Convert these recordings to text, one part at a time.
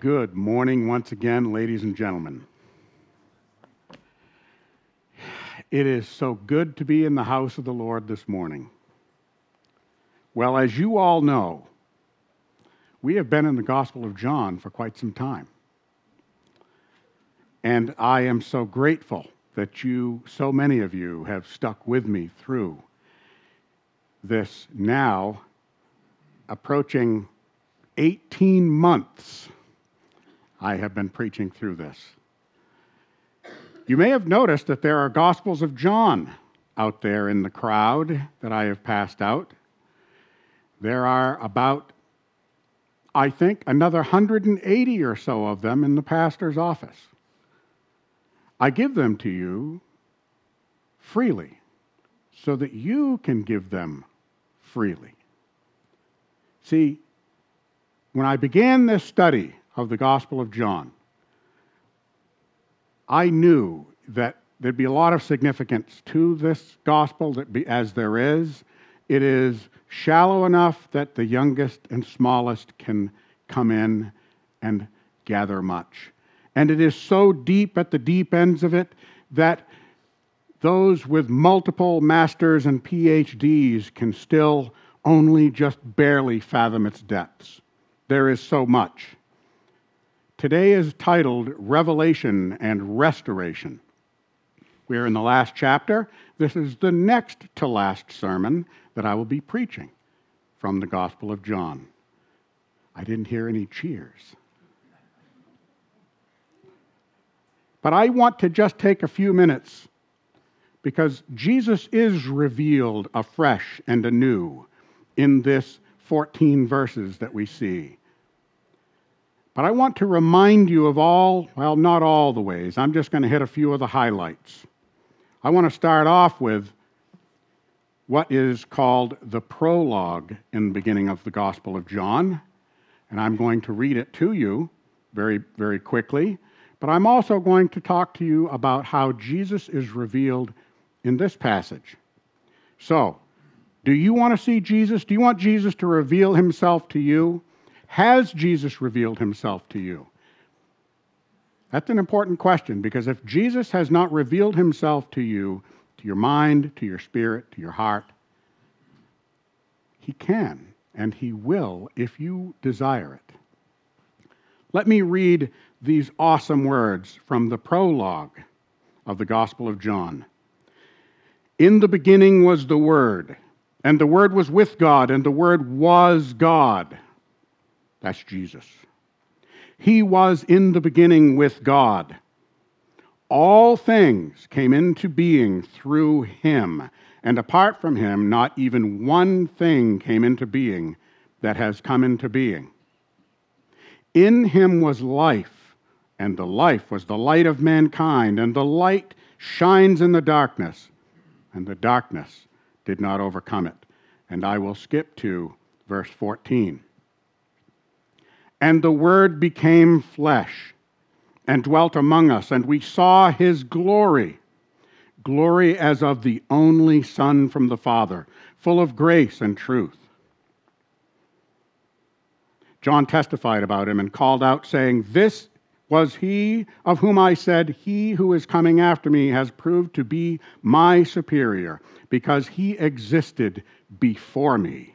Good morning once again, ladies and gentlemen. It is so good to be in the house of the Lord this morning. Well, as you all know, we have been in the Gospel of John for quite some time. And I am so grateful that you, so many of you, have stuck with me through this now approaching 18 months I have been preaching through this. You may have noticed that there are Gospels of John out there in the crowd that I have passed out. There are about, I think, another 180 or so of them in the pastor's office. I give them to you freely so that you can give them freely. See, when I began this study, of the Gospel of John, I knew that there'd be a lot of significance to this gospel that be, as there is. It is shallow enough that the youngest and smallest can come in and gather much. And it is so deep at the deep ends of it that those with multiple masters and PhDs can still only just barely fathom its depths. There is so much. Today is titled Revelation and Restoration. We are in the last chapter. This is the next to last sermon that I will be preaching from the Gospel of John. I didn't hear any cheers. But I want to just take a few minutes because Jesus is revealed afresh and anew in this 14 verses that we see. But I want to remind you of all, well, not all the ways. I'm just going to hit a few of the highlights. I want to start off with what is called the prologue in the beginning of the Gospel of John. And I'm going to read it to you very, very quickly. But I'm also going to talk to you about how Jesus is revealed in this passage. So, do you want to see Jesus? Do you want Jesus to reveal himself to you? Has Jesus revealed himself to you? That's an important question because if Jesus has not revealed himself to you, to your mind, to your spirit, to your heart, he can and he will if you desire it. Let me read these awesome words from the prologue of the Gospel of John. In the beginning was the Word, and the Word was with God, and the Word was God. That's Jesus. He was in the beginning with God. All things came into being through him, and apart from him, not even one thing came into being that has come into being. In him was life, and the life was the light of mankind, and the light shines in the darkness, and the darkness did not overcome it. And I will skip to verse 14. And the Word became flesh and dwelt among us, and we saw his glory glory as of the only Son from the Father, full of grace and truth. John testified about him and called out, saying, This was he of whom I said, He who is coming after me has proved to be my superior, because he existed before me.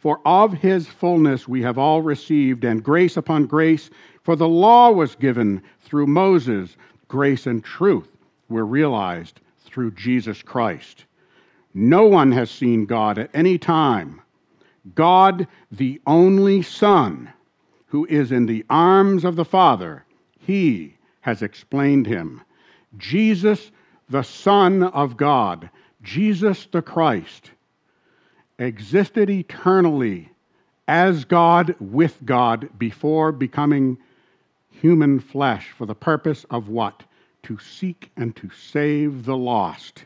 For of his fullness we have all received, and grace upon grace. For the law was given through Moses, grace and truth were realized through Jesus Christ. No one has seen God at any time. God, the only Son, who is in the arms of the Father, he has explained him. Jesus, the Son of God, Jesus the Christ existed eternally as God with God before becoming human flesh for the purpose of what? To seek and to save the lost.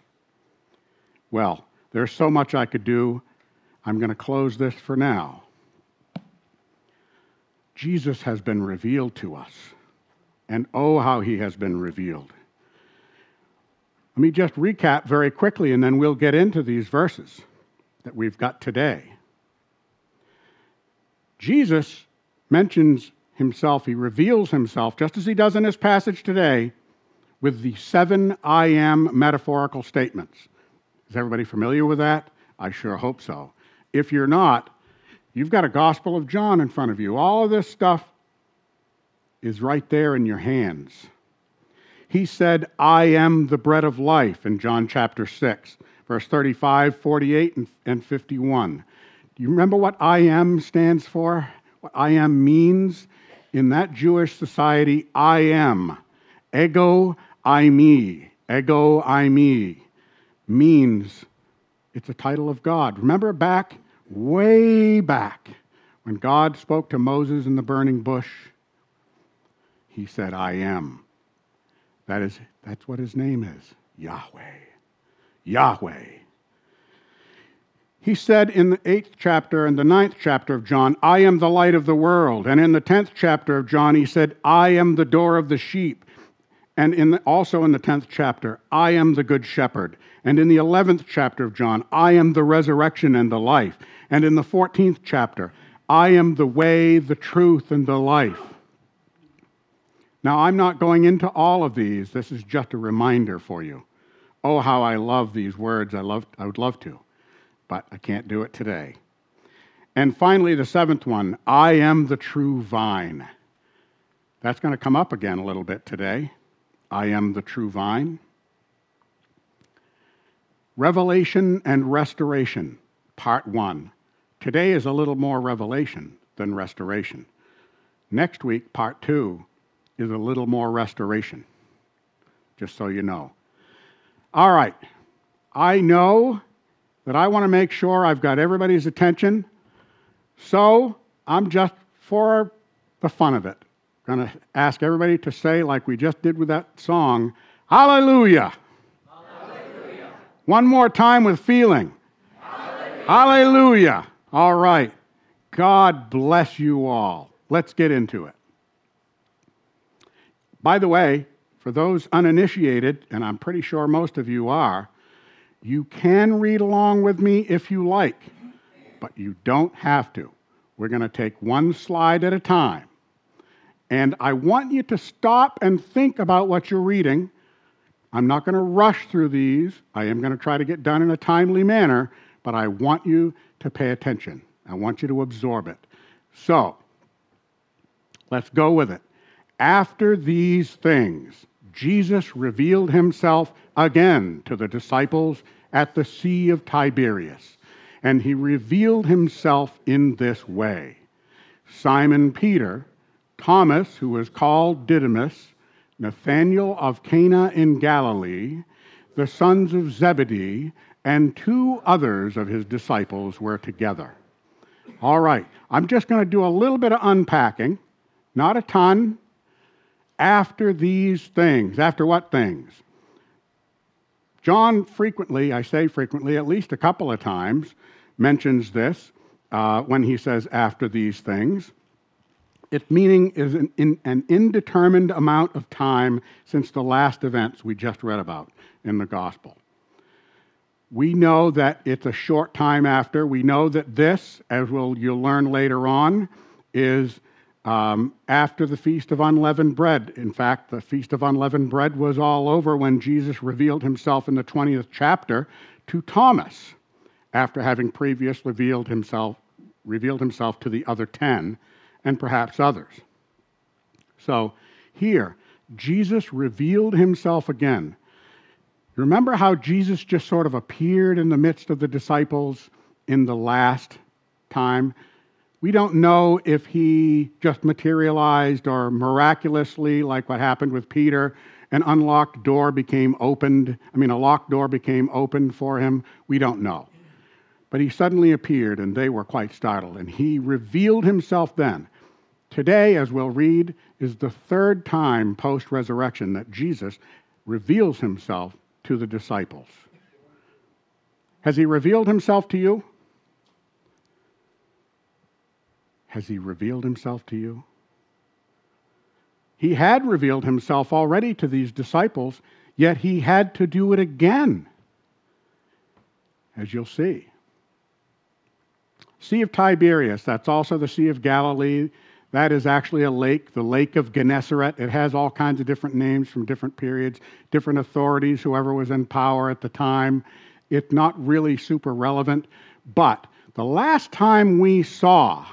Well, there's so much I could do. I'm going to close this for now. Jesus has been revealed to us, and oh, how he has been revealed. Let me just recap very quickly, and then we'll get into these verses that we've got today. Jesus mentions himself, he reveals himself, just as he does in his passage today, with the seven I am metaphorical statements. Is everybody familiar with that? I sure hope so. If you're not, you've got a Gospel of John in front of you. All of this stuff is right there in your hands. He said, I am the bread of life in John chapter 6, verse 35, 48, and 51. Do you remember what I am stands for? What I am means? In that Jewish society, I am. Ego, I me. Ego eimi means it's a title of God. Remember back, way back, when God spoke to Moses in the burning bush? He said, I am. That is, that's what his name is Yahweh. Yahweh. He said in the eighth chapter and the ninth chapter of John, I am the light of the world. And in the tenth chapter of John, he said, I am the door of the sheep. And in the, also in the tenth chapter, I am the good shepherd. And in the eleventh chapter of John, I am the resurrection and the life. And in the fourteenth chapter, I am the way, the truth, and the life. Now, I'm not going into all of these. This is just a reminder for you. Oh, how I love these words. I, love, I would love to but I can't do it today. And finally, the seventh one I am the true vine. That's going to come up again a little bit today. I am the true vine. Revelation and restoration, part one. Today is a little more revelation than restoration. Next week, part two, is a little more restoration, just so you know. All right, I know that I want to make sure I've got everybody's attention. So I'm just, for the fun of it, going to ask everybody to say, like we just did with that song, Hallelujah. Hallelujah. One more time with feeling. Hallelujah. Hallelujah. All right. God bless you all. Let's get into it. By the way, for those uninitiated, and I'm pretty sure most of you are, you can read along with me if you like, but you don't have to. We're going to take one slide at a time. And I want you to stop and think about what you're reading. I'm not going to rush through these. I am going to try to get done in a timely manner, but I want you to pay attention. I want you to absorb it. So, let's go with it. After these things, Jesus revealed himself again to the disciples at the Sea of Tiberias, and he revealed himself in this way Simon Peter, Thomas, who was called Didymus, Nathanael of Cana in Galilee, the sons of Zebedee, and two others of his disciples were together. All right, I'm just going to do a little bit of unpacking, not a ton. After these things, after what things? John frequently, I say frequently, at least a couple of times, mentions this uh, when he says, after these things. Its meaning is an, in, an indeterminate amount of time since the last events we just read about in the gospel. We know that it's a short time after. We know that this, as we'll, you'll learn later on, is um, after the Feast of Unleavened Bread. In fact, the Feast of Unleavened Bread was all over when Jesus revealed himself in the 20th chapter to Thomas, after having previously revealed himself, revealed himself to the other 10 and perhaps others. So here, Jesus revealed himself again. Remember how Jesus just sort of appeared in the midst of the disciples in the last time? We don't know if he just materialized or miraculously, like what happened with Peter, an unlocked door became opened. I mean, a locked door became opened for him. We don't know. But he suddenly appeared, and they were quite startled. And he revealed himself then. Today, as we'll read, is the third time post resurrection that Jesus reveals himself to the disciples. Has he revealed himself to you? Has he revealed himself to you? He had revealed himself already to these disciples, yet he had to do it again, as you'll see. Sea of Tiberias, that's also the Sea of Galilee. That is actually a lake, the Lake of Gennesaret. It has all kinds of different names from different periods, different authorities, whoever was in power at the time. It's not really super relevant. But the last time we saw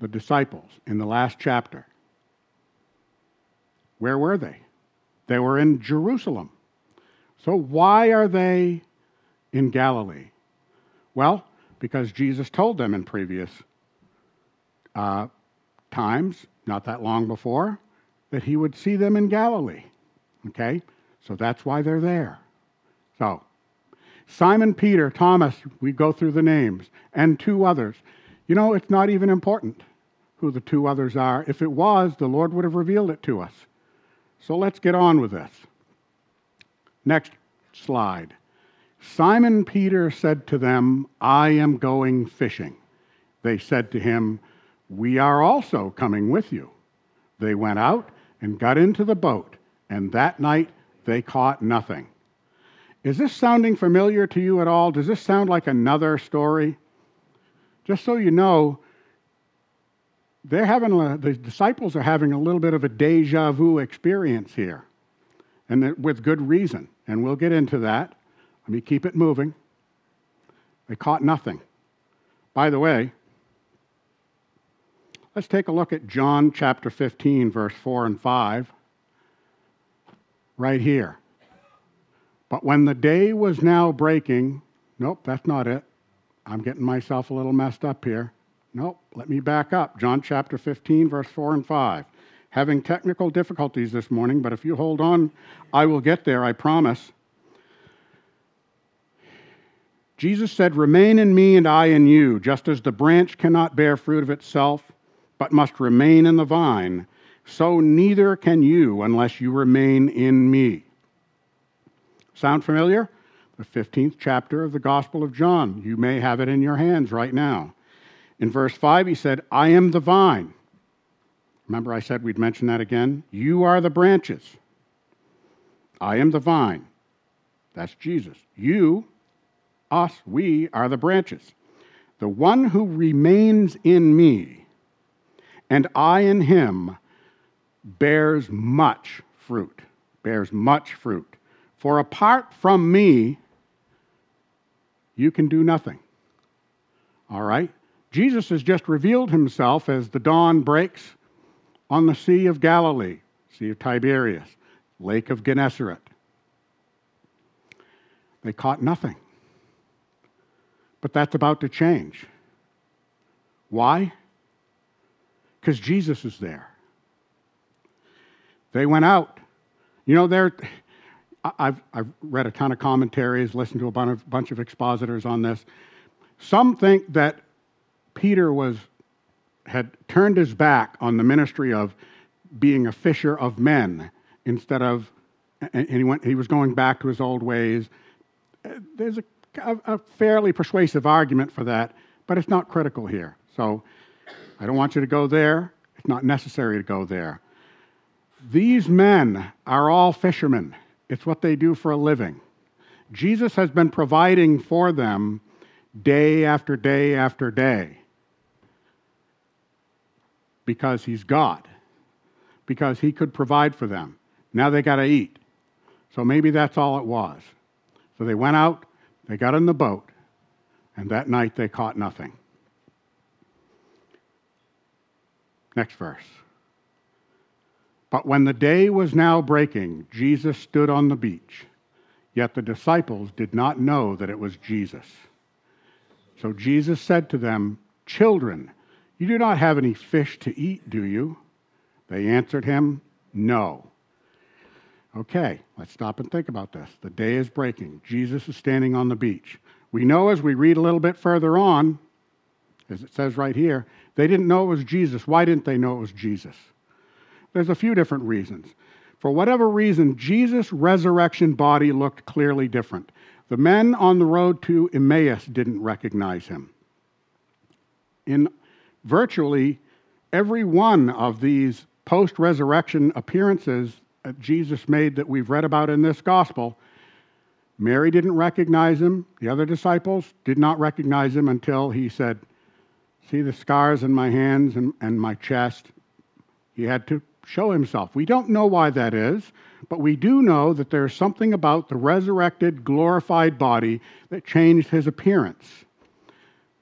the disciples in the last chapter, where were they? They were in Jerusalem. So why are they in Galilee? Well, because Jesus told them in previous uh, times, not that long before, that he would see them in Galilee. Okay? So that's why they're there. So, Simon Peter, Thomas, we go through the names, and two others. You know, it's not even important who the two others are. If it was, the Lord would have revealed it to us. So let's get on with this. Next slide. Simon Peter said to them, I am going fishing. They said to him, we are also coming with you. They went out and got into the boat, and that night they caught nothing. Is this sounding familiar to you at all? Does this sound like another story? Just so you know, they're having a, the disciples are having a little bit of a deja vu experience here, and with good reason. And we'll get into that. Let me keep it moving. They caught nothing. By the way, Let's take a look at John chapter 15, verse 4 and 5, right here. But when the day was now breaking, nope, that's not it. I'm getting myself a little messed up here. Nope, let me back up. John chapter 15, verse 4 and 5. Having technical difficulties this morning, but if you hold on, I will get there, I promise. Jesus said, Remain in me and I in you, just as the branch cannot bear fruit of itself but must remain in the vine, so neither can you unless you remain in me. Sound familiar? The 15th chapter of the Gospel of John. You may have it in your hands right now. In verse 5, he said, I am the vine. Remember, I said we'd mention that again? You are the branches. I am the vine. That's Jesus. You, us, we are the branches. The one who remains in me and I in him bears much fruit, bears much fruit. For apart from me, you can do nothing. All right? Jesus has just revealed himself as the dawn breaks on the Sea of Galilee, Sea of Tiberias, Lake of Gennesaret. They caught nothing. But that's about to change. Why? because Jesus is there. They went out. You know, there. I've, I've read a ton of commentaries, listened to a bunch of, bunch of expositors on this. Some think that Peter was had turned his back on the ministry of being a fisher of men instead of, and he went. He was going back to his old ways. There's a, a, a fairly persuasive argument for that, but it's not critical here. So I don't want you to go there. It's not necessary to go there. These men are all fishermen, it's what they do for a living. Jesus has been providing for them day after day after day because he's God, because he could provide for them. Now they got to eat. So maybe that's all it was. So they went out, they got in the boat, and that night they caught nothing. Next verse. But when the day was now breaking, Jesus stood on the beach. Yet the disciples did not know that it was Jesus. So Jesus said to them, Children, you do not have any fish to eat, do you? They answered him, No. Okay, let's stop and think about this. The day is breaking. Jesus is standing on the beach. We know as we read a little bit further on, as it says right here, they didn't know it was Jesus. Why didn't they know it was Jesus? There's a few different reasons. For whatever reason, Jesus' resurrection body looked clearly different. The men on the road to Emmaus didn't recognize him. In virtually every one of these post resurrection appearances that Jesus made that we've read about in this gospel, Mary didn't recognize him. The other disciples did not recognize him until he said, See the scars in my hands and, and my chest? He had to show himself. We don't know why that is, but we do know that there's something about the resurrected, glorified body that changed his appearance.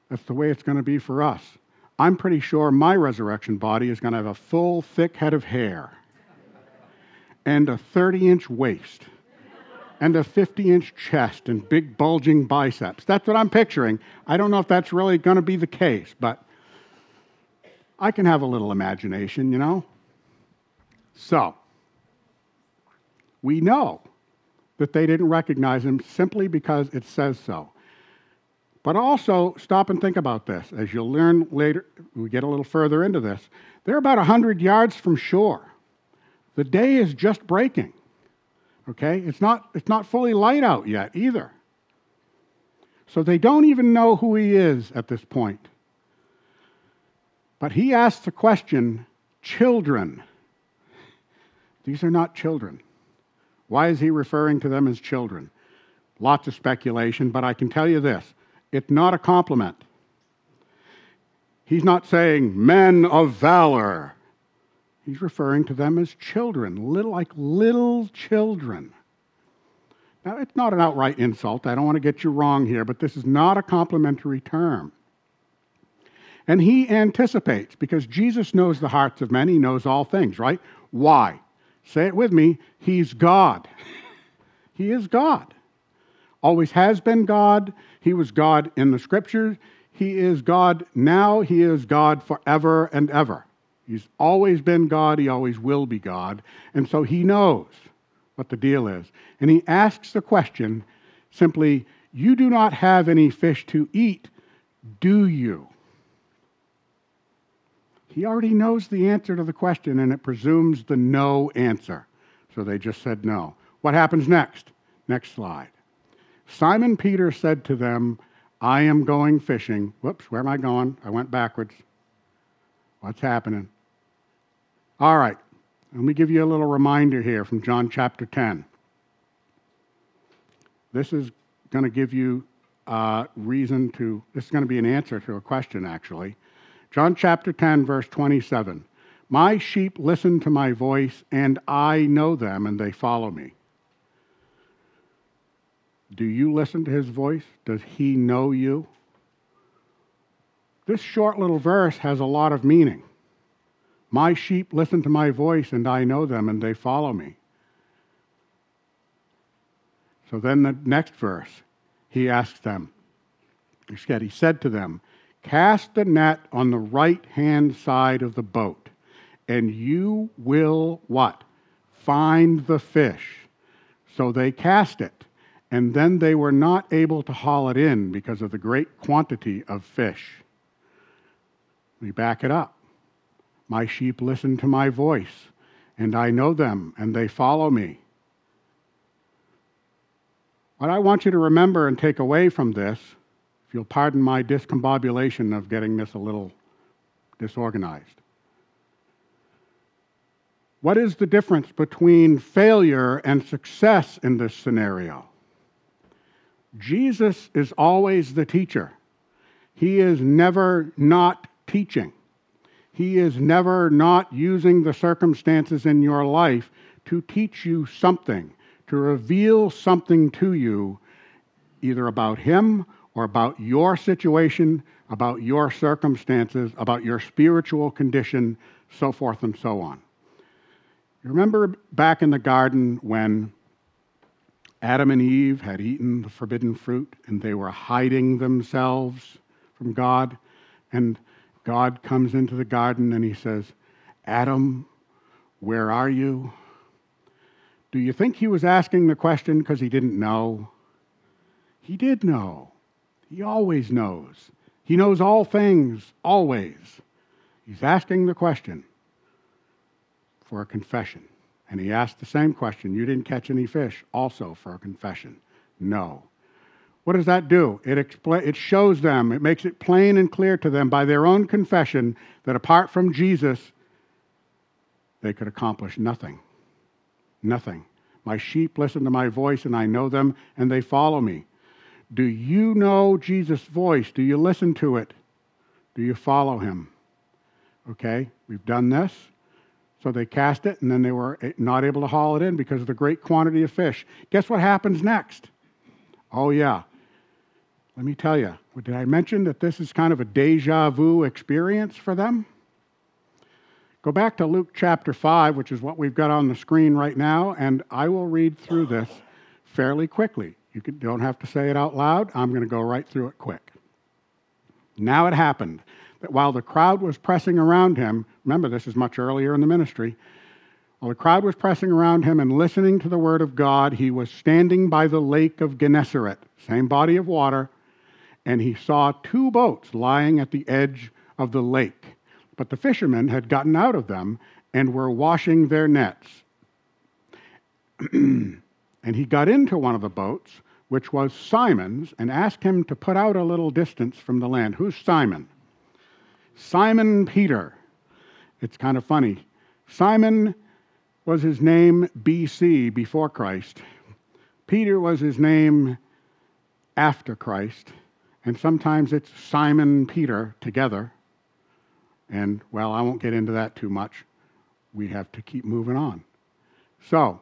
That's the way it's going to be for us. I'm pretty sure my resurrection body is going to have a full, thick head of hair and a 30 inch waist and a 50 inch chest and big bulging biceps. That's what I'm picturing. I don't know if that's really going to be the case, but I can have a little imagination, you know? So, we know that they didn't recognize him simply because it says so. But also, stop and think about this. As you'll learn later, we get a little further into this. They're about 100 yards from shore. The day is just breaking. Okay? It's not, it's not fully light out yet either. So they don't even know who he is at this point. But he asks the question children. These are not children. Why is he referring to them as children? Lots of speculation, but I can tell you this it's not a compliment. He's not saying men of valor. He's referring to them as children, little like little children. Now, it's not an outright insult. I don't want to get you wrong here, but this is not a complimentary term. And he anticipates, because Jesus knows the hearts of men, he knows all things, right? Why? Say it with me. He's God. he is God. Always has been God. He was God in the scriptures. He is God now. He is God forever and ever. He's always been God, he always will be God. And so he knows what the deal is. And he asks the question simply, You do not have any fish to eat, do you? He already knows the answer to the question and it presumes the no answer. So they just said no. What happens next? Next slide. Simon Peter said to them, I am going fishing. Whoops, where am I going? I went backwards. What's happening? All right, let me give you a little reminder here from John chapter 10. This is going to give you uh, reason to, this is going to be an answer to a question, actually. John chapter 10, verse 27. My sheep listen to my voice, and I know them, and they follow me. Do you listen to his voice? Does he know you? This short little verse has a lot of meaning. My sheep listen to my voice, and I know them, and they follow me. So then the next verse, he asks them, he said to them, Cast the net on the right hand side of the boat, and you will what? Find the fish. So they cast it, and then they were not able to haul it in because of the great quantity of fish. We back it up. My sheep listen to my voice, and I know them, and they follow me. What I want you to remember and take away from this, you'll pardon my discombobulation of getting this a little disorganized. What is the difference between failure and success in this scenario? Jesus is always the teacher. He is never not teaching. He is never not using the circumstances in your life to teach you something, to reveal something to you, either about Him or about your situation, about your circumstances, about your spiritual condition, so forth and so on. You remember back in the garden when Adam and Eve had eaten the forbidden fruit and they were hiding themselves from God? And God comes into the garden and he says, Adam, where are you? Do you think he was asking the question because he didn't know? He did know. He always knows. He knows all things, always. He's asking the question for a confession. And he asked the same question You didn't catch any fish, also for a confession. No. What does that do? It, expl- it shows them, it makes it plain and clear to them by their own confession that apart from Jesus, they could accomplish nothing. Nothing. My sheep listen to my voice, and I know them, and they follow me. Do you know Jesus' voice? Do you listen to it? Do you follow him? Okay, we've done this. So they cast it, and then they were not able to haul it in because of the great quantity of fish. Guess what happens next? Oh, yeah. Let me tell you, did I mention that this is kind of a deja vu experience for them? Go back to Luke chapter 5, which is what we've got on the screen right now, and I will read through this fairly quickly. You don't have to say it out loud. I'm going to go right through it quick. Now it happened that while the crowd was pressing around him, remember this is much earlier in the ministry, while the crowd was pressing around him and listening to the word of God, he was standing by the lake of Gennesaret, same body of water, and he saw two boats lying at the edge of the lake. But the fishermen had gotten out of them and were washing their nets. and he got into one of the boats, which was Simon's, and asked him to put out a little distance from the land. Who's Simon? Simon Peter. It's kind of funny. Simon was his name BC, before Christ. Peter was his name after Christ. And sometimes it's Simon Peter together. And, well, I won't get into that too much. We have to keep moving on. So,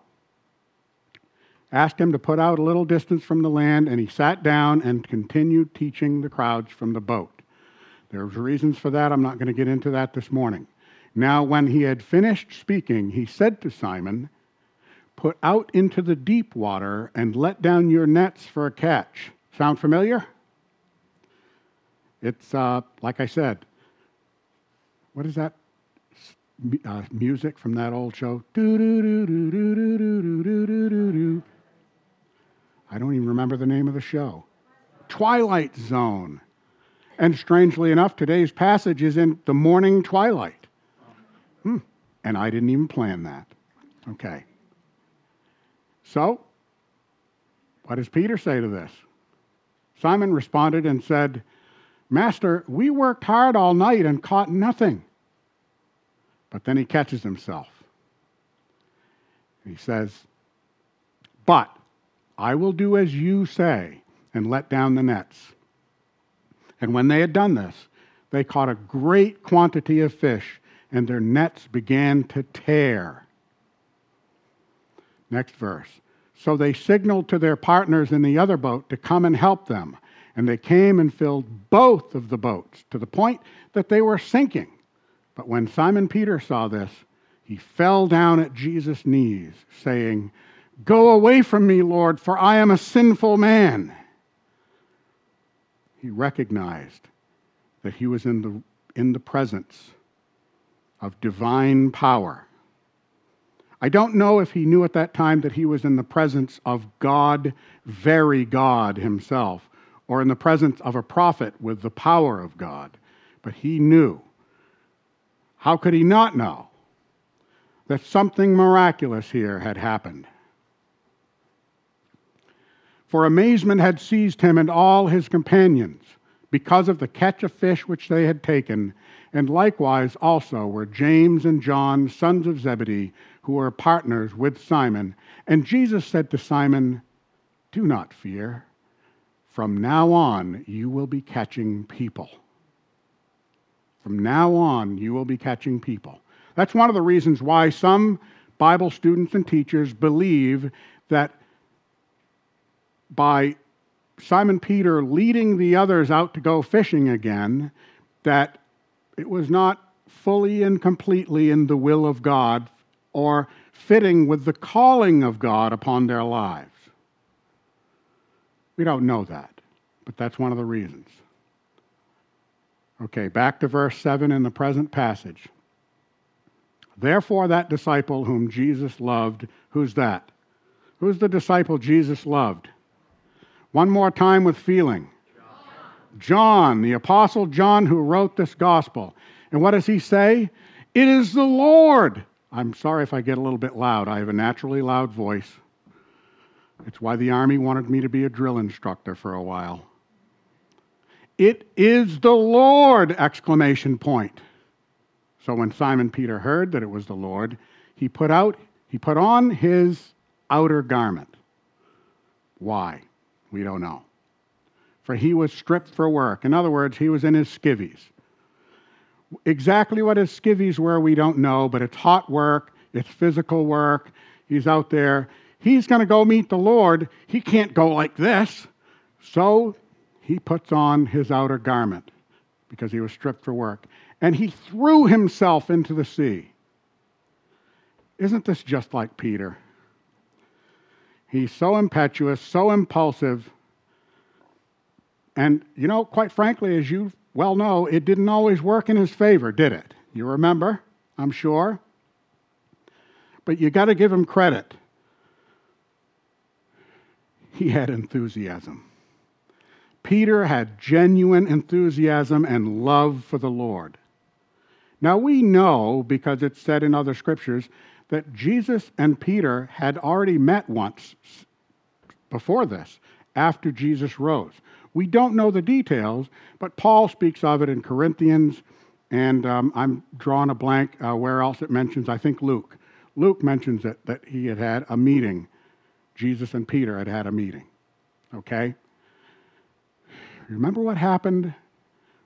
asked him to put out a little distance from the land, and he sat down and continued teaching the crowds from the boat. There's reasons for that. I'm not going to get into that this morning. Now, when he had finished speaking, he said to Simon, Put out into the deep water and let down your nets for a catch. Sound familiar? It's, uh, like I said, what is that uh, music from that old show? I don't even remember the name of the show. Twilight Zone. And strangely enough, today's passage is in the morning twilight. Hmm. And I didn't even plan that. Okay. So, what does Peter say to this? Simon responded and said, Master, we worked hard all night and caught nothing. But then he catches himself. He says, But I will do as you say and let down the nets. And when they had done this, they caught a great quantity of fish, and their nets began to tear. Next verse. So they signaled to their partners in the other boat to come and help them. And they came and filled both of the boats to the point that they were sinking. But when Simon Peter saw this, he fell down at Jesus' knees, saying, Go away from me, Lord, for I am a sinful man. He recognized that he was in the, in the presence of divine power. I don't know if he knew at that time that he was in the presence of God, very God himself, or in the presence of a prophet with the power of God. But he knew. How could he not know that something miraculous here had happened? For amazement had seized him and all his companions because of the catch of fish which they had taken, and likewise also were James and John, sons of Zebedee, who were partners with Simon. And Jesus said to Simon, Do not fear. From now on, you will be catching people. From now on, you will be catching people. That's one of the reasons why some Bible students and teachers believe that by Simon Peter leading the others out to go fishing again, that it was not fully and completely in the will of God or fitting with the calling of God upon their lives. We don't know that, but that's one of the reasons. Okay, back to verse 7 in the present passage. Therefore, that disciple whom Jesus loved, who's that? Who's the disciple Jesus loved? One more time with feeling. John. The Apostle John, who wrote this gospel. And what does he say? It is the Lord. I'm sorry if I get a little bit loud. I have a naturally loud voice. It's why the Army wanted me to be a drill instructor for a while. It is the Lord! Exclamation point. So when Simon Peter heard that it was the Lord, he put out, he put on his outer garment. Why? We don't know. For he was stripped for work. In other words, he was in his skivvies. Exactly what his skivvies were, we don't know, but it's hot work, it's physical work. He's out there. He's going to go meet the Lord. He can't go like this. So he puts on his outer garment because he was stripped for work. And he threw himself into the sea. Isn't this just like Peter? He's so impetuous, so impulsive. And, you know, quite frankly, as you well know, it didn't always work in his favor, did it? You remember, I'm sure. But you got to give him credit. He had enthusiasm. Peter had genuine enthusiasm and love for the Lord. Now we know, because it's said in other scriptures, that Jesus and Peter had already met once before this, after Jesus rose. We don't know the details, but Paul speaks of it in Corinthians, and um, I'm drawing a blank uh, where else it mentions, I think Luke. Luke mentions it, that he had had a meeting. Jesus and Peter had had a meeting. Okay? Remember what happened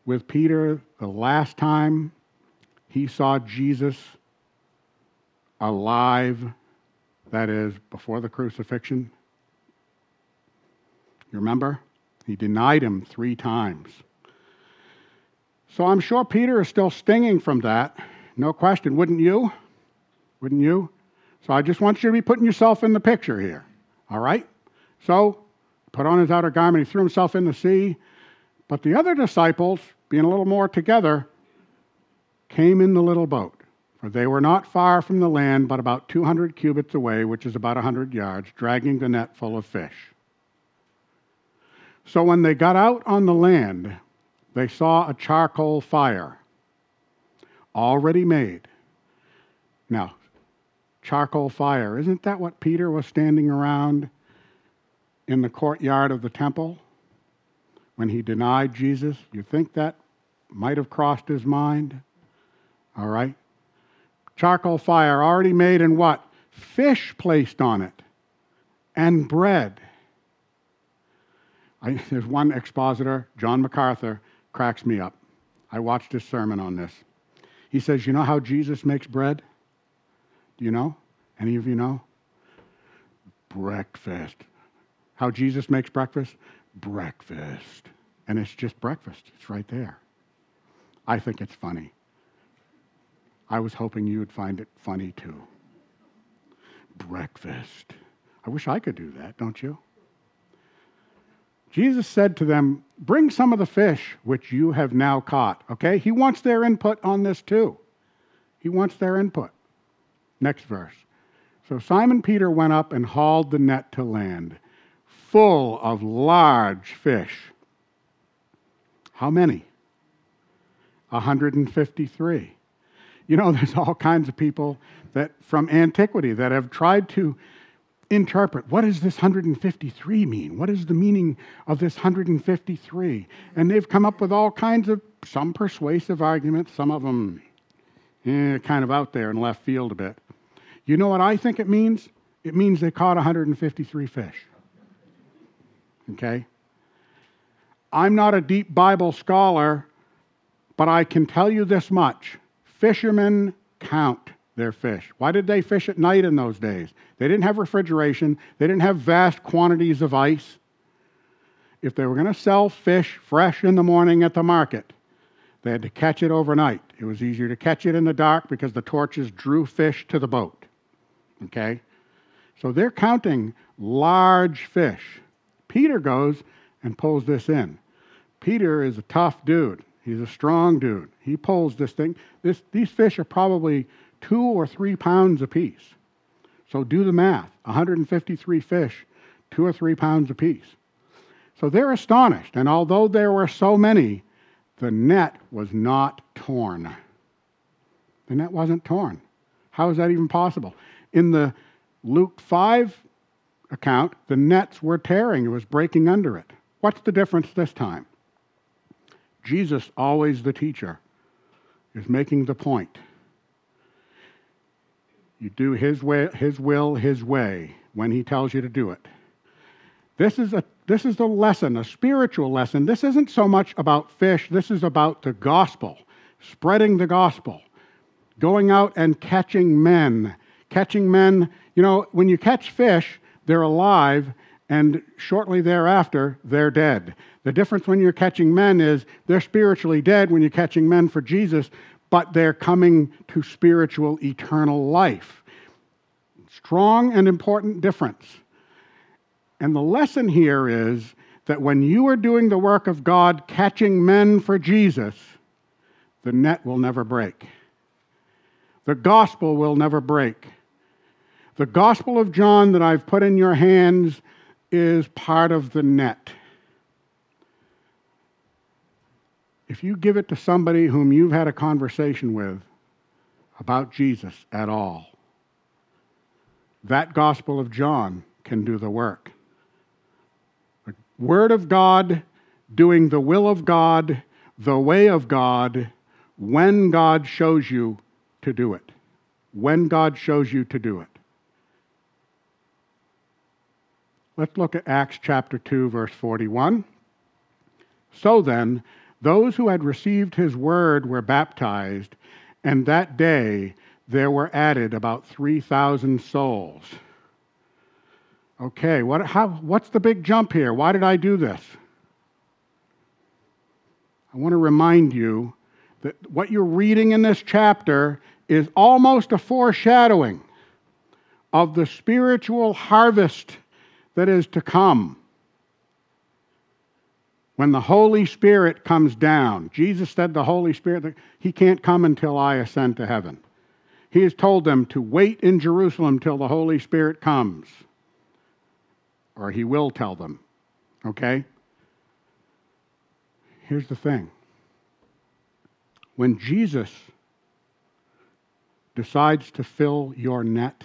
with Peter the last time he saw Jesus alive, that is, before the crucifixion? You remember? He denied him three times. So I'm sure Peter is still stinging from that. No question. Wouldn't you? Wouldn't you? So I just want you to be putting yourself in the picture here. All right? So, put on his outer garment, he threw himself in the sea. But the other disciples, being a little more together, came in the little boat. For they were not far from the land, but about 200 cubits away, which is about 100 yards, dragging the net full of fish. So when they got out on the land, they saw a charcoal fire already made. Now, charcoal fire, isn't that what Peter was standing around in the courtyard of the temple when he denied Jesus? You think that might have crossed his mind? All right charcoal fire already made and what? Fish placed on it and bread. I, there's one expositor, John MacArthur, cracks me up. I watched his sermon on this. He says, You know how Jesus makes bread? Do you know? Any of you know? Breakfast. How Jesus makes breakfast? Breakfast. And it's just breakfast, it's right there. I think it's funny. I was hoping you would find it funny too. Breakfast. I wish I could do that, don't you? Jesus said to them, Bring some of the fish which you have now caught. Okay? He wants their input on this too. He wants their input. Next verse. So Simon Peter went up and hauled the net to land, full of large fish. How many? 153. You know, there's all kinds of people that from antiquity that have tried to interpret what does this 153 mean? What is the meaning of this 153? And they've come up with all kinds of some persuasive arguments, some of them eh, kind of out there in left field a bit. You know what I think it means? It means they caught 153 fish. Okay? I'm not a deep Bible scholar, but I can tell you this much Fishermen count their fish. Why did they fish at night in those days? They didn't have refrigeration, they didn't have vast quantities of ice. If they were going to sell fish fresh in the morning at the market, they had to catch it overnight. It was easier to catch it in the dark because the torches drew fish to the boat. Okay? So they're counting large fish. Peter goes and pulls this in. Peter is a tough dude. He's a strong dude. He pulls this thing. This, these fish are probably two or three pounds apiece. So do the math 153 fish, two or three pounds apiece. So they're astonished. And although there were so many, the net was not torn. The net wasn't torn. How is that even possible? In the Luke 5 account, the nets were tearing, it was breaking under it. What's the difference this time? Jesus, always the teacher, is making the point. You do his, way, his will, his way, when he tells you to do it. This is, a, this is the lesson, a spiritual lesson. This isn't so much about fish, this is about the gospel. spreading the gospel, going out and catching men. Catching men, you know, when you catch fish, they're alive, and shortly thereafter, they're dead. The difference when you're catching men is they're spiritually dead when you're catching men for Jesus, but they're coming to spiritual eternal life. Strong and important difference. And the lesson here is that when you are doing the work of God, catching men for Jesus, the net will never break. The gospel will never break. The gospel of John that I've put in your hands is part of the net. If you give it to somebody whom you've had a conversation with about Jesus at all, that gospel of John can do the work. The Word of God, doing the will of God, the way of God, when God shows you to do it. When God shows you to do it. Let's look at Acts chapter 2, verse 41. So then, those who had received his word were baptized, and that day there were added about 3,000 souls. Okay, what, how, what's the big jump here? Why did I do this? I want to remind you that what you're reading in this chapter is almost a foreshadowing of the spiritual harvest that is to come. When the Holy Spirit comes down, Jesus said the Holy Spirit, He can't come until I ascend to heaven. He has told them to wait in Jerusalem till the Holy Spirit comes or he will tell them. Okay? Here's the thing when Jesus decides to fill your net,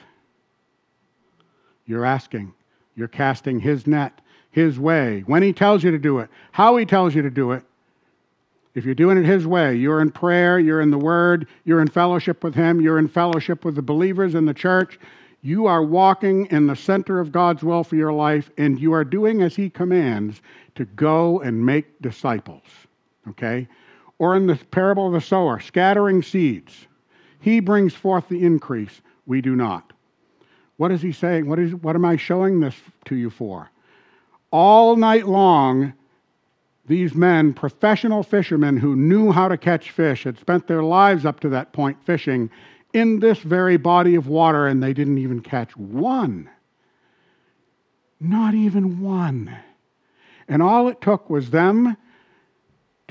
you're asking, you're casting his net, his way, when he tells you to do it, how he tells you to do it. If you're doing it his way, you're in prayer, you're in the word, you're in fellowship with him, you're in fellowship with the believers in the church, you are walking in the center of God's will for your life, and you are doing as He commands to go and make disciples. Okay? Or in the parable of the sower, scattering seeds. He brings forth the increase, we do not. What is He saying? What, is, what am I showing this to you for? All night long, these men, professional fishermen who knew how to catch fish, had spent their lives up to that point fishing, in this very body of water, and they didn't even catch one. Not even one. And all it took was them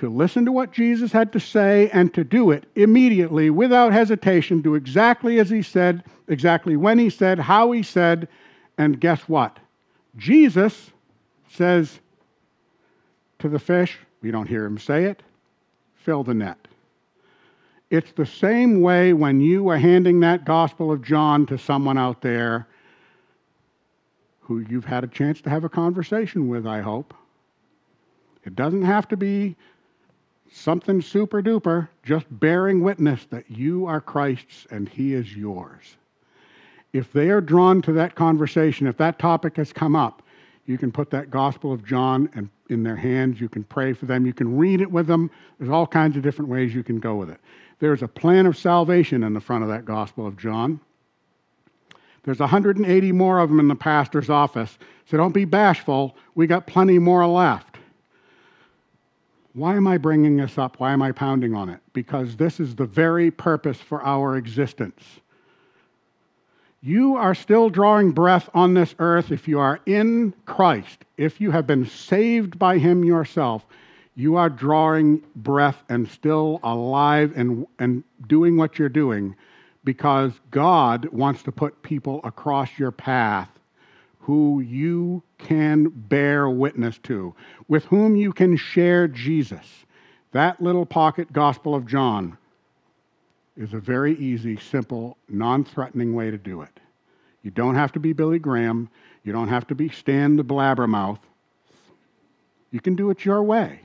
to listen to what Jesus had to say and to do it immediately, without hesitation, do exactly as he said, exactly when he said, how he said, and guess what? Jesus says to the fish, we don't hear him say it, fill the net. It's the same way when you are handing that Gospel of John to someone out there who you've had a chance to have a conversation with, I hope. It doesn't have to be something super duper, just bearing witness that you are Christ's and He is yours. If they are drawn to that conversation, if that topic has come up, you can put that Gospel of John in their hands. You can pray for them. You can read it with them. There's all kinds of different ways you can go with it. There's a plan of salvation in the front of that Gospel of John. There's 180 more of them in the pastor's office. So don't be bashful. We got plenty more left. Why am I bringing this up? Why am I pounding on it? Because this is the very purpose for our existence. You are still drawing breath on this earth if you are in Christ, if you have been saved by Him yourself you are drawing breath and still alive and, and doing what you're doing because God wants to put people across your path who you can bear witness to, with whom you can share Jesus. That little pocket Gospel of John is a very easy, simple, non threatening way to do it. You don't have to be Billy Graham. You don't have to be Stan the Blabbermouth. You can do it your way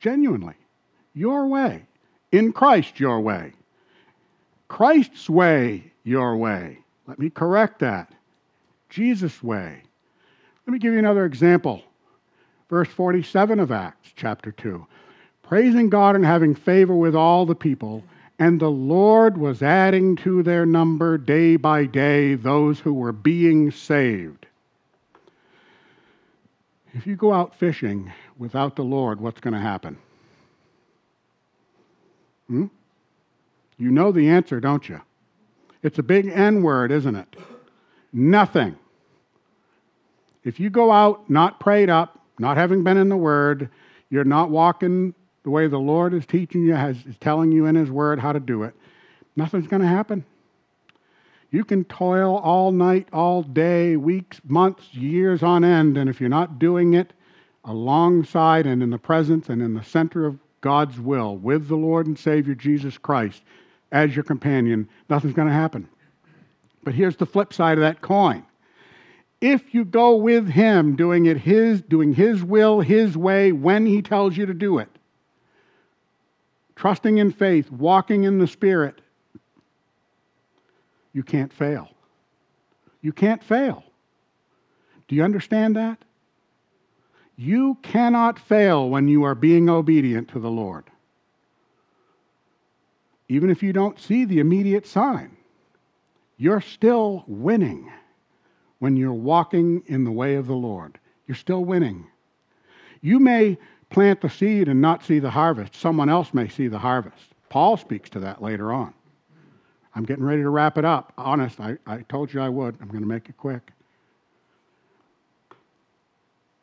genuinely. Your way. In Christ, your way. Christ's way, your way. Let me correct that. Jesus' way. Let me give you another example. Verse 47 of Acts chapter 2. praising God and having favor with all the people. And the Lord was adding to their number day by day those who were being saved. If you go out fishing without the Lord, what's going to happen? Hmm? You know the answer, don't you? It's a big N word, isn't it? Nothing. If you go out not prayed up, not having been in the Word, you're not walking the way the Lord is teaching you, has, is telling you in His Word how to do it, nothing's going to happen. You can toil all night, all day, weeks, months, years on end, and if you're not doing it alongside and in the presence and in the center of God's will with the Lord and Savior Jesus Christ as your companion, nothing's going to happen. But here's the flip side of that coin. If you go with him doing it his doing his will, his way when he tells you to do it, trusting in faith, walking in the spirit, you can't fail. You can't fail. Do you understand that? You cannot fail when you are being obedient to the Lord. Even if you don't see the immediate sign, you're still winning when you're walking in the way of the Lord. You're still winning. You may plant the seed and not see the harvest, someone else may see the harvest. Paul speaks to that later on. I'm getting ready to wrap it up. Honest, I, I told you I would. I'm going to make it quick.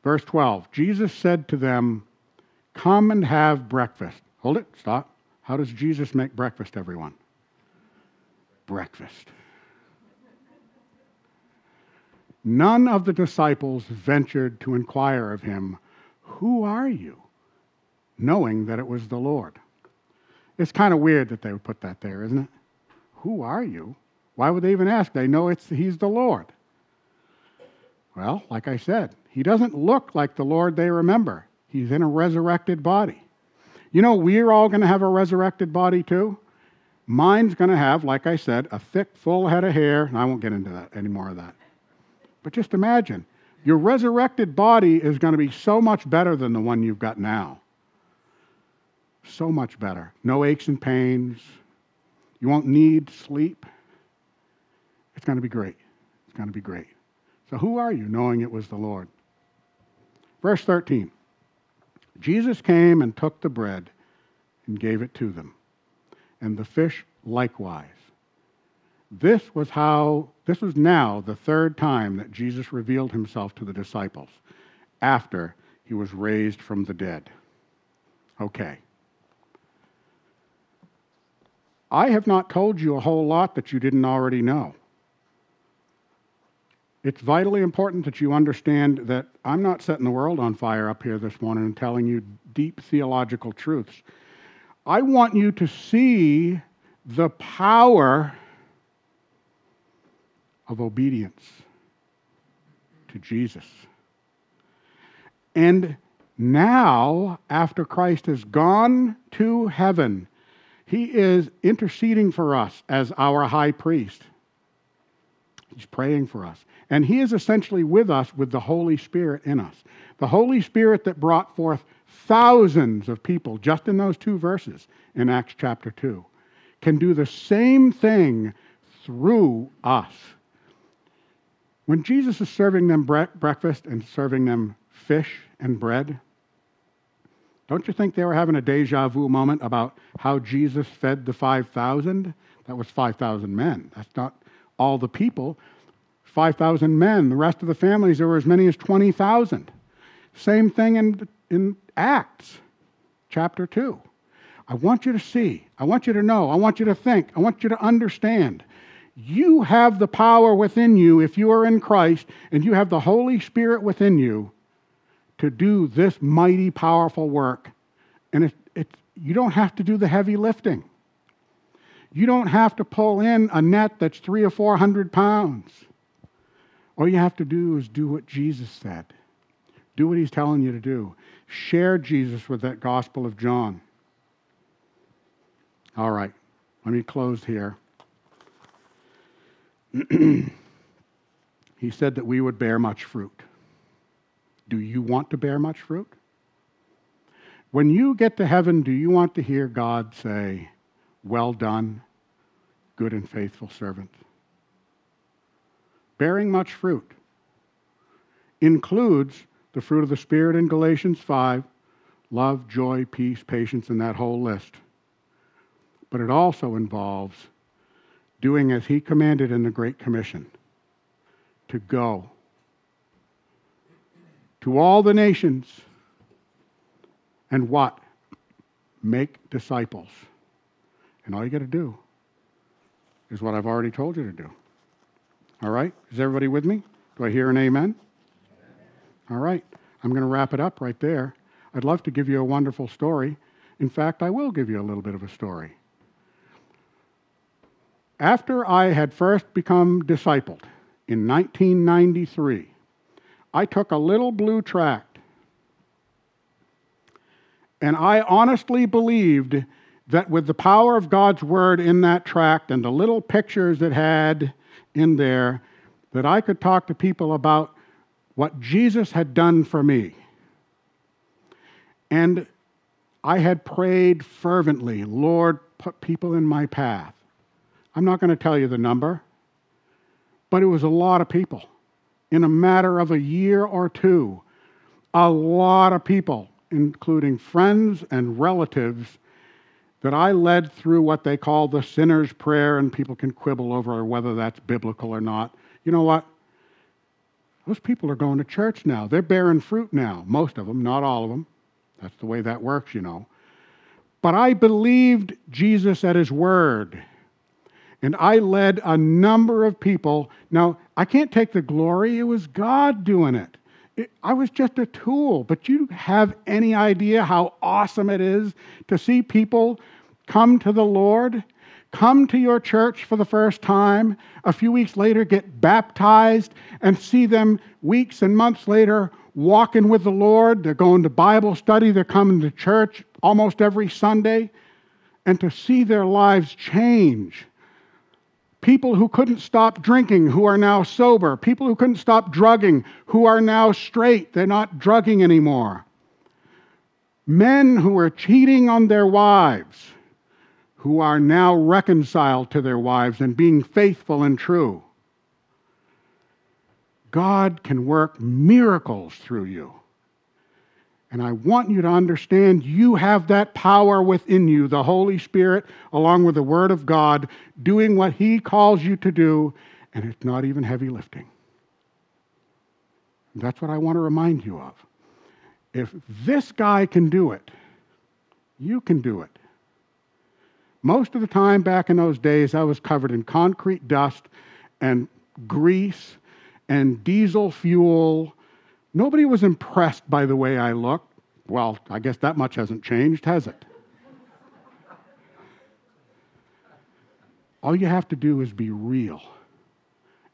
Verse 12 Jesus said to them, Come and have breakfast. Hold it, stop. How does Jesus make breakfast, everyone? Breakfast. None of the disciples ventured to inquire of him, Who are you? knowing that it was the Lord. It's kind of weird that they would put that there, isn't it? Who are you? Why would they even ask? They know it's, he's the Lord. Well, like I said, he doesn't look like the Lord they remember. He's in a resurrected body. You know, we're all going to have a resurrected body too. Mine's going to have, like I said, a thick, full head of hair. And I won't get into that any more of that. But just imagine your resurrected body is going to be so much better than the one you've got now. So much better. No aches and pains. You won't need sleep. It's going to be great. It's going to be great. So, who are you knowing it was the Lord? Verse 13 Jesus came and took the bread and gave it to them, and the fish likewise. This was how, this was now the third time that Jesus revealed himself to the disciples after he was raised from the dead. Okay. I have not told you a whole lot that you didn't already know. It's vitally important that you understand that I'm not setting the world on fire up here this morning and telling you deep theological truths. I want you to see the power of obedience to Jesus. And now, after Christ has gone to heaven, he is interceding for us as our high priest. He's praying for us. And He is essentially with us with the Holy Spirit in us. The Holy Spirit that brought forth thousands of people just in those two verses in Acts chapter 2 can do the same thing through us. When Jesus is serving them bre- breakfast and serving them fish and bread, don't you think they were having a deja vu moment about how Jesus fed the 5,000? That was 5,000 men. That's not all the people. 5,000 men. The rest of the families, there were as many as 20,000. Same thing in, in Acts chapter 2. I want you to see, I want you to know, I want you to think, I want you to understand. You have the power within you if you are in Christ and you have the Holy Spirit within you to do this mighty, powerful work. And it, it, you don't have to do the heavy lifting. You don't have to pull in a net that's three or four hundred pounds. All you have to do is do what Jesus said. Do what he's telling you to do. Share Jesus with that Gospel of John. All right, let me close here. He said that we would bear much fruit. Do you want to bear much fruit? When you get to heaven, do you want to hear God say, Well done, good and faithful servant? Bearing much fruit includes the fruit of the Spirit in Galatians 5 love, joy, peace, patience, and that whole list. But it also involves doing as He commanded in the Great Commission to go to all the nations and what? Make disciples. And all you got to do is what I've already told you to do. All right? Is everybody with me? Do I hear an amen? All right. I'm going to wrap it up right there. I'd love to give you a wonderful story. In fact, I will give you a little bit of a story. After I had first become discipled in 1993, I took a little blue tract and I honestly believed that with the power of God's word in that tract and the little pictures it had in there, that I could talk to people about what Jesus had done for me. And I had prayed fervently, Lord, put people in my path. I'm not going to tell you the number, but it was a lot of people. In a matter of a year or two, a lot of people, including friends and relatives, that I led through what they call the sinner's prayer, and people can quibble over whether that's biblical or not. You know what? Those people are going to church now. They're bearing fruit now. Most of them, not all of them. That's the way that works, you know. But I believed Jesus at his word. And I led a number of people. Now, I can't take the glory, it was God doing it. it. I was just a tool. But you have any idea how awesome it is to see people come to the Lord? come to your church for the first time, a few weeks later get baptized, and see them weeks and months later walking with the Lord. They're going to Bible study, they're coming to church almost every Sunday, and to see their lives change. People who couldn't stop drinking, who are now sober. People who couldn't stop drugging, who are now straight. They're not drugging anymore. Men who were cheating on their wives who are now reconciled to their wives and being faithful and true. God can work miracles through you. And I want you to understand you have that power within you, the Holy Spirit, along with the Word of God, doing what He calls you to do, and it's not even heavy lifting. That's what I want to remind you of. If this guy can do it, you can do it. Most of the time back in those days, I was covered in concrete dust and grease and diesel fuel. Nobody was impressed by the way I looked. Well, I guess that much hasn't changed, has it? All you have to do is be real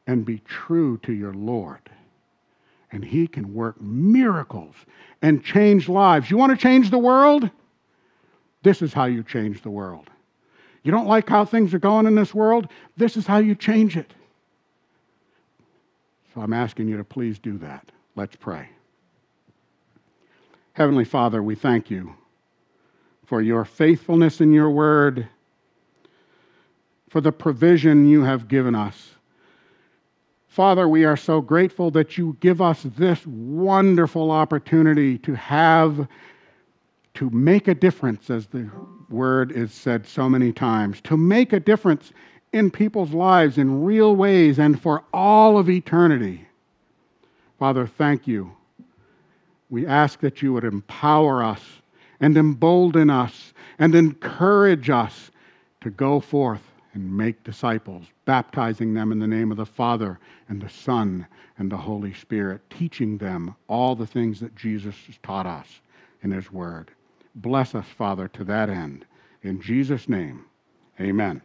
and be true to your Lord. And He can work miracles and change lives. You want to change the world? This is how you change the world. You don't like how things are going in this world? This is how you change it. So I'm asking you to please do that. Let's pray. Heavenly Father, we thank you for your faithfulness in your word, for the provision you have given us. Father, we are so grateful that you give us this wonderful opportunity to have, to make a difference, as the word is said so many times to make a difference in people's lives in real ways and for all of eternity. Father, thank you. We ask that you would empower us and embolden us and encourage us to go forth and make disciples, baptizing them in the name of the Father and the Son and the Holy Spirit, teaching them all the things that Jesus has taught us in His Word. Bless us, Father, to that end. In Jesus' name, amen.